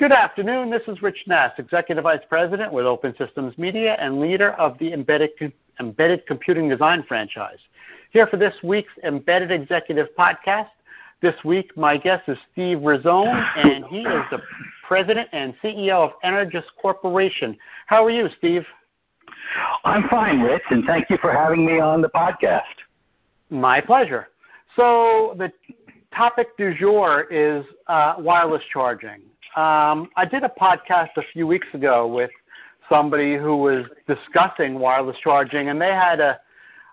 Good afternoon. This is Rich Nass, Executive Vice President with Open Systems Media and leader of the Embedded, Embedded Computing Design franchise. Here for this week's Embedded Executive Podcast. This week, my guest is Steve Rizzone, and he is the President and CEO of Energous Corporation. How are you, Steve? I'm fine, Rich, and thank you for having me on the podcast. My pleasure. So, the topic du jour is uh, wireless charging. Um, I did a podcast a few weeks ago with somebody who was discussing wireless charging, and they had a,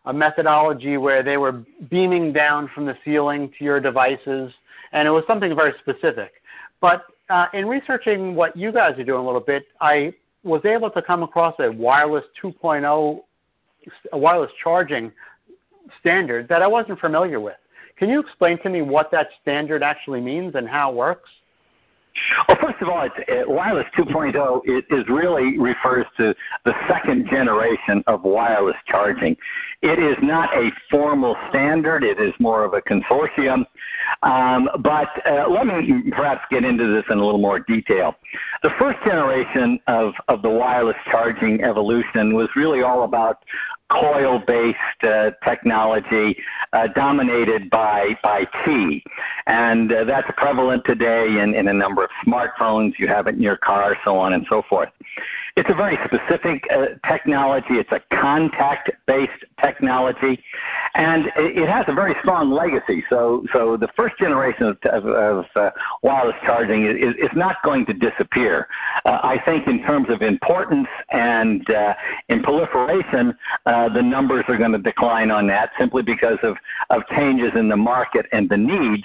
a methodology where they were beaming down from the ceiling to your devices, and it was something very specific. But uh, in researching what you guys are doing a little bit, I was able to come across a wireless 2.0, a wireless charging standard that I wasn't familiar with. Can you explain to me what that standard actually means and how it works? Well, first of all, it's, it, wireless 2.0 is, is really refers to the second generation of wireless charging. It is not a formal standard. It is more of a consortium. Um, but uh, let me perhaps get into this in a little more detail. The first generation of, of the wireless charging evolution was really all about coil-based uh, technology uh, dominated by by Qi, and uh, that's prevalent today in, in a number of smartphones. You have it in your car, so on and so forth. It's a very specific uh, technology. It's a contact-based technology, and it has a very strong legacy. So, so the first generation of, of, uh, wireless charging is, is not going to disappear. Uh, I think in terms of importance and uh, in proliferation, uh, the numbers are going to decline on that simply because of, of changes in the market and the needs.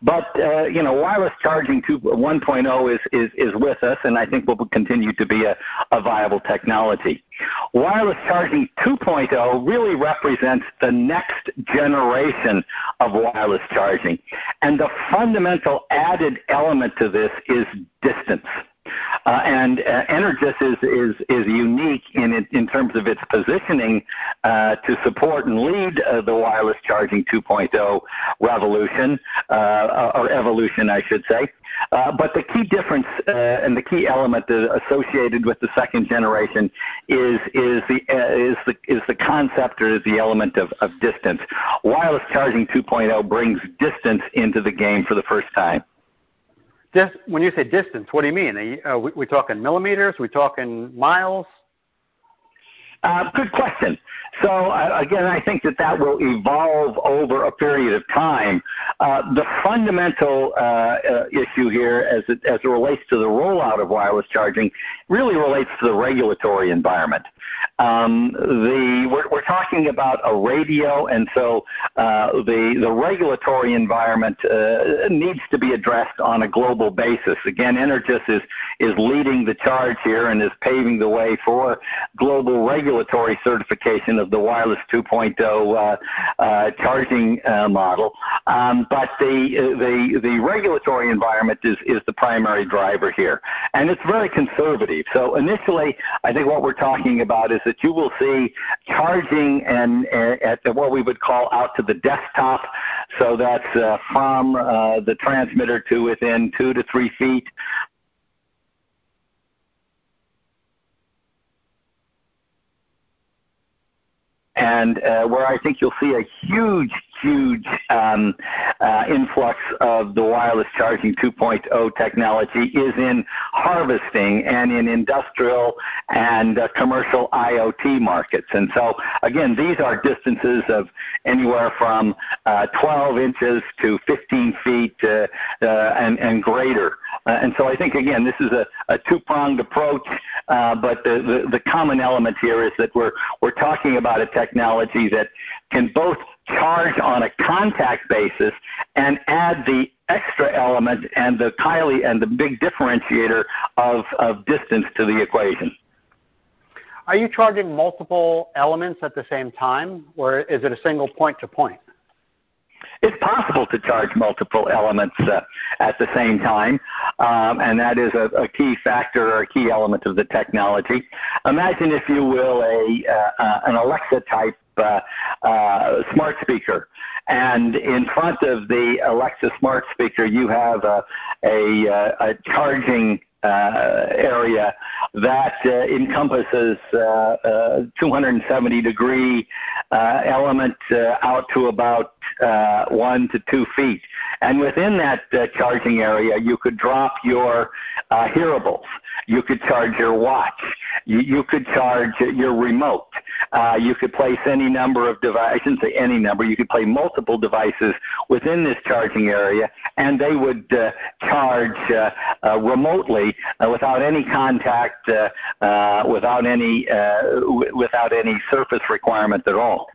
But uh, you know, wireless charging 1.0 is, is is with us, and I think will continue to be a, a viable technology. Wireless charging 2.0 really represents the next generation of wireless charging, and the fundamental added element to this is distance. Uh, and uh, Energous is, is, is unique in, it, in terms of its positioning uh, to support and lead uh, the wireless charging 2.0 revolution, uh, or evolution, I should say. Uh, but the key difference and the key element associated with the second generation is, is, the, is, the, is the concept or is the element of, of distance. Wireless charging 2.0 brings distance into the game for the first time. Dis- when you say distance, what do you mean? Are, we, we talking millimeters? We talking miles? Uh, good question. So uh, again, I think that that will evolve over a period of time. Uh, the fundamental uh, uh, issue here, as it, as it relates to the rollout of wireless charging, really relates to the regulatory environment. Um, the we're, we're, talking about a radio, and so uh, the the regulatory environment needs to be addressed on a global basis. Again, Energous is is leading the charge here and is paving the way for global regulatory regulatory certification of the wireless 2.0 uh, uh, charging uh, model. Um, but the, the, the regulatory environment is, is the primary driver here. And it's very conservative. So initially, I think what we're talking about is that you will see charging and at what we would call out to the desktop. So that's uh, from uh, the transmitter to within two to three feet. and uh, where I think you'll see a huge, huge um, uh, influx of the wireless charging 2.0 technology is in harvesting and in industrial and uh, commercial IoT markets. And so, again, these are distances of anywhere from uh, 12 inches to 15 feet uh, uh, and, and greater. and so I think, again, this is a, a two-pronged approach, but the, the, the common element here is that we're, we're talking about a technology that can both charge on a contact basis and add the extra element and the Kylie and the big differentiator of, of distance to the equation. Are you charging multiple elements at the same time, or is it a single point to point? It's possible to charge multiple elements uh, at the same time, um, and that is a, a, key factor or a key element of the technology. Imagine, if you will, a uh, uh, an Alexa type uh, uh, smart speaker. And in front of the Alexa smart speaker, you have a, a, uh, a charging uh, area that uh, encompasses uh, 270 degree element out to about one to two feet. And within that charging area, you could drop your hearables. You could charge your watch. You, you could charge your remote. you could place any number of devices. I shouldn't say any number. You could play multiple devices within this charging area, and they would uh, charge uh, uh, remotely uh, without any contact, uh, uh, without any w- without any surface requirement at all.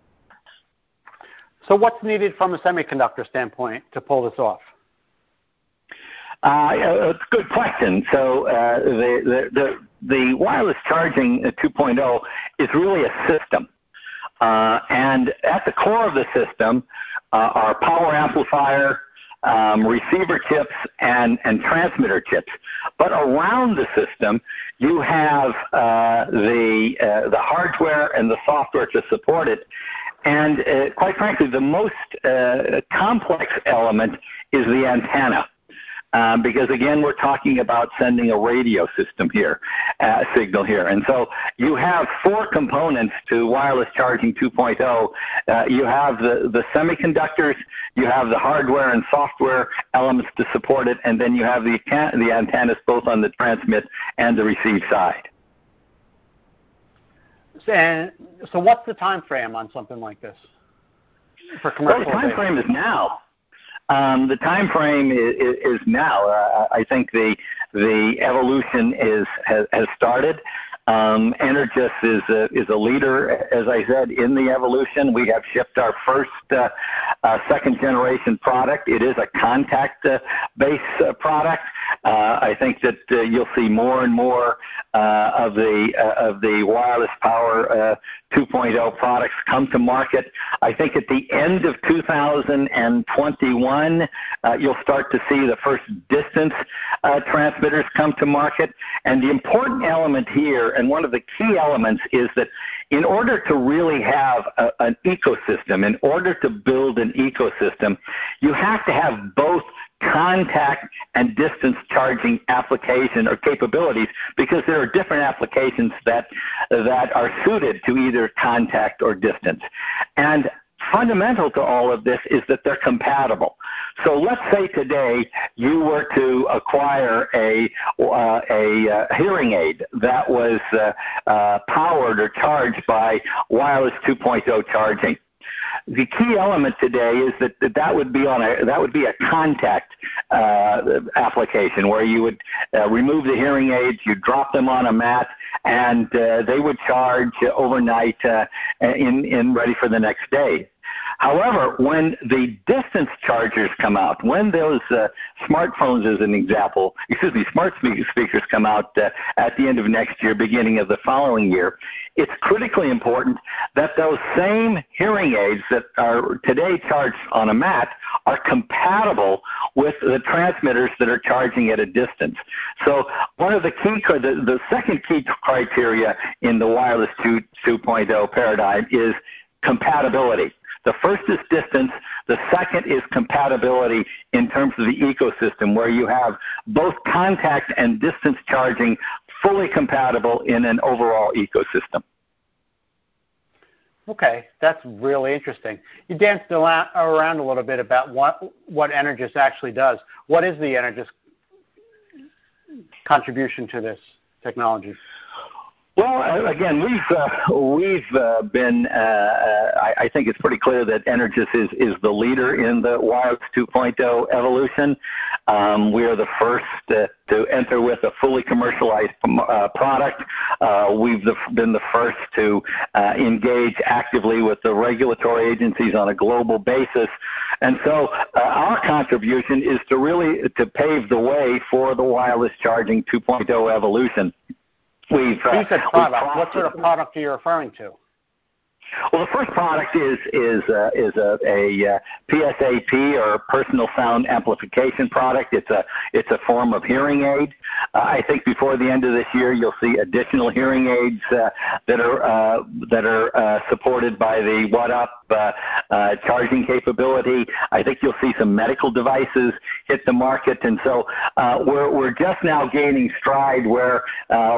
So, what's needed from a semiconductor standpoint to pull this off? Uh, a good question. So uh, the, wireless charging 2.0 is really a system. Uh, and at the core of the system uh, are power amplifier, um, receiver chips, and, and transmitter chips. But around the system, you have uh, the, uh, the hardware and the software to support it. And uh, quite frankly, the most uh, complex element is the antenna um, because again, we're talking about sending a radio system here, uh, signal here. And so you have four components to wireless charging 2.0. Uh, you have the, the semiconductors, you have the hardware and software elements to support it, and then you have the, the antennas both on the transmit and the receive side. And so what's the time frame on something like this for commercial? Well, the time frame is now. Um, the time frame is, is now. Uh, I think the the evolution is has, has started. Um, is a, is a leader, as I said, in the evolution. We have shipped our first uh, uh, second generation product. It is a contact uh, based uh, product. Uh, I think that uh, you'll see more and more of the of the wireless power 2.0 products come to market. I think at the end of 2021, you'll start to see the first distance transmitters come to market. And the important element here and one of the key elements is that in order to really have a, an ecosystem, in order to build an ecosystem, you have to have both contact and distance charging application or capabilities because there are different applications that that are suited to either contact or distance. And fundamental to all of this is that they're compatible. So let's say today you were to acquire a uh, a uh, hearing aid that was uh, uh powered or charged by wireless 2.0 charging the key element today is that that would be on a that would be a contact uh, application where you would uh, remove the hearing aids, you drop them on a mat, and uh, they would charge overnight uh, in in ready for the next day. However, when the distance chargers come out, when those uh, smartphones, as an example, excuse me, smart speakers come out uh, at the end of next year, beginning of the following year, it's critically important that those same hearing aids that are today charged on a mat are compatible with the transmitters that are charging at a distance. So one of the key, the, the second key criteria in the wireless 2, 2.0 paradigm is compatibility. The first is distance. The second is compatibility in terms of the ecosystem, where you have both contact and distance charging fully compatible in an overall ecosystem. Okay, that's really interesting. You danced around a little bit about what what Energous actually does. What is the Energous contribution to this technology? Well, uh, again, we've uh, we've uh, been. Uh, uh, I, I, think it's pretty clear that Energous is is the leader in the wireless 2.0 evolution. Um, we are the first to, to enter with a fully commercialized uh, product. we've the, been the first to engage actively with the regulatory agencies on a global basis, and so our contribution is to really to pave the way for the wireless charging 2.0 evolution. We've, uh, product. What sort of product are you referring to? Well, the first product is is uh, is a, a, uh, PSAP or personal sound amplification product. It's a it's a form of hearing aid. Uh, I think before the end of this year, you'll see additional hearing aids uh, that are uh, that are uh, supported by the WattUp charging capability. I think you'll see some medical devices hit the market, and so we're we're just now gaining stride where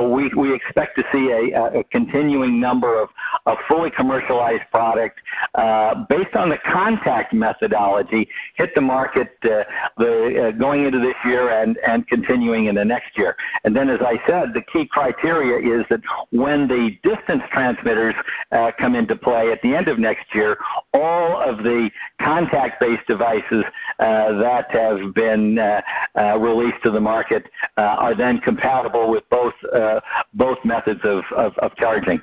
we we expect to see a, a continuing number of, of fully commercial commercialized product uh, based on the contact methodology hit the market uh, the, uh, going into this year and, and continuing in the next year. And then, as I said, the key criteria is that when the distance transmitters uh, come into play at the end of next year, all of the contact-based devices uh, that have been uh, released to the market are then compatible with both both methods of, of, of charging.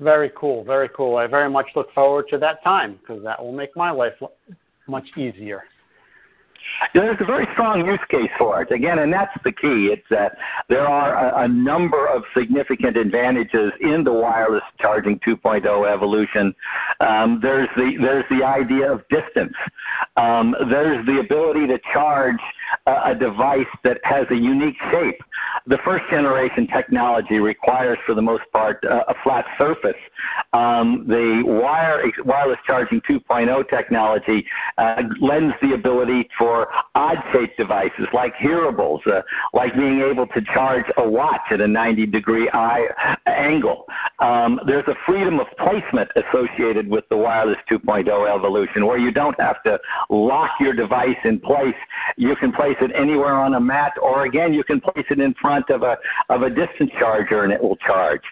Very cool, very cool. I very much look forward to that time because that will make my life much easier. There's a very strong use case for it. Again, and that's the key. It's that there are a, a number of significant advantages in the wireless charging 2.0 evolution. Um, there's the there's the idea of distance. Um, there's the ability to charge a, a device that has a unique shape. The first generation technology requires, for the most part, uh, a flat surface. Um, the wire wireless charging 2.0 technology uh, lends the ability for odd-shaped devices like hearables, uh, like being able to charge a watch at a 90-degree eye angle. Um, there's a freedom of placement associated with the wireless 2.0 evolution where you don't have to lock your device in place. You can place it anywhere on a mat, or again, you can place it in front of a of a distance charger and it will charge.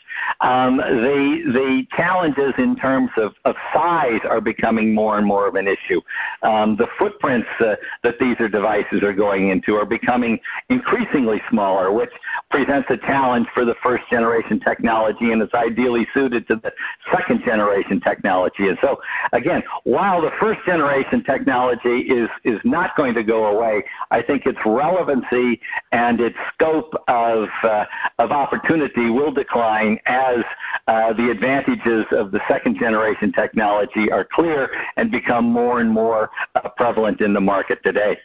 Um, the the challenges in terms of, of size are becoming more and more of an issue. Um, the footprints, uh, that these are devices are going into are becoming increasingly smaller, which presents a challenge for the first generation technology and is ideally suited to the second generation technology. And so, again, while the first generation technology is, is not going to go away, I think its relevancy and its scope of, uh, of opportunity will decline as uh, the advantages of the second generation technology are clear and become more and more uh, prevalent in the market today.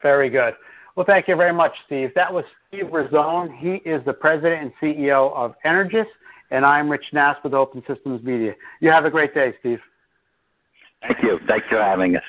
Very good. Well, thank you very much, Steve. That was Steve Rizzone. He is the president and CEO of Energous, and I'm Rich Nass with Open Systems Media. You have a great day, Steve. Thank you. Thanks for having us.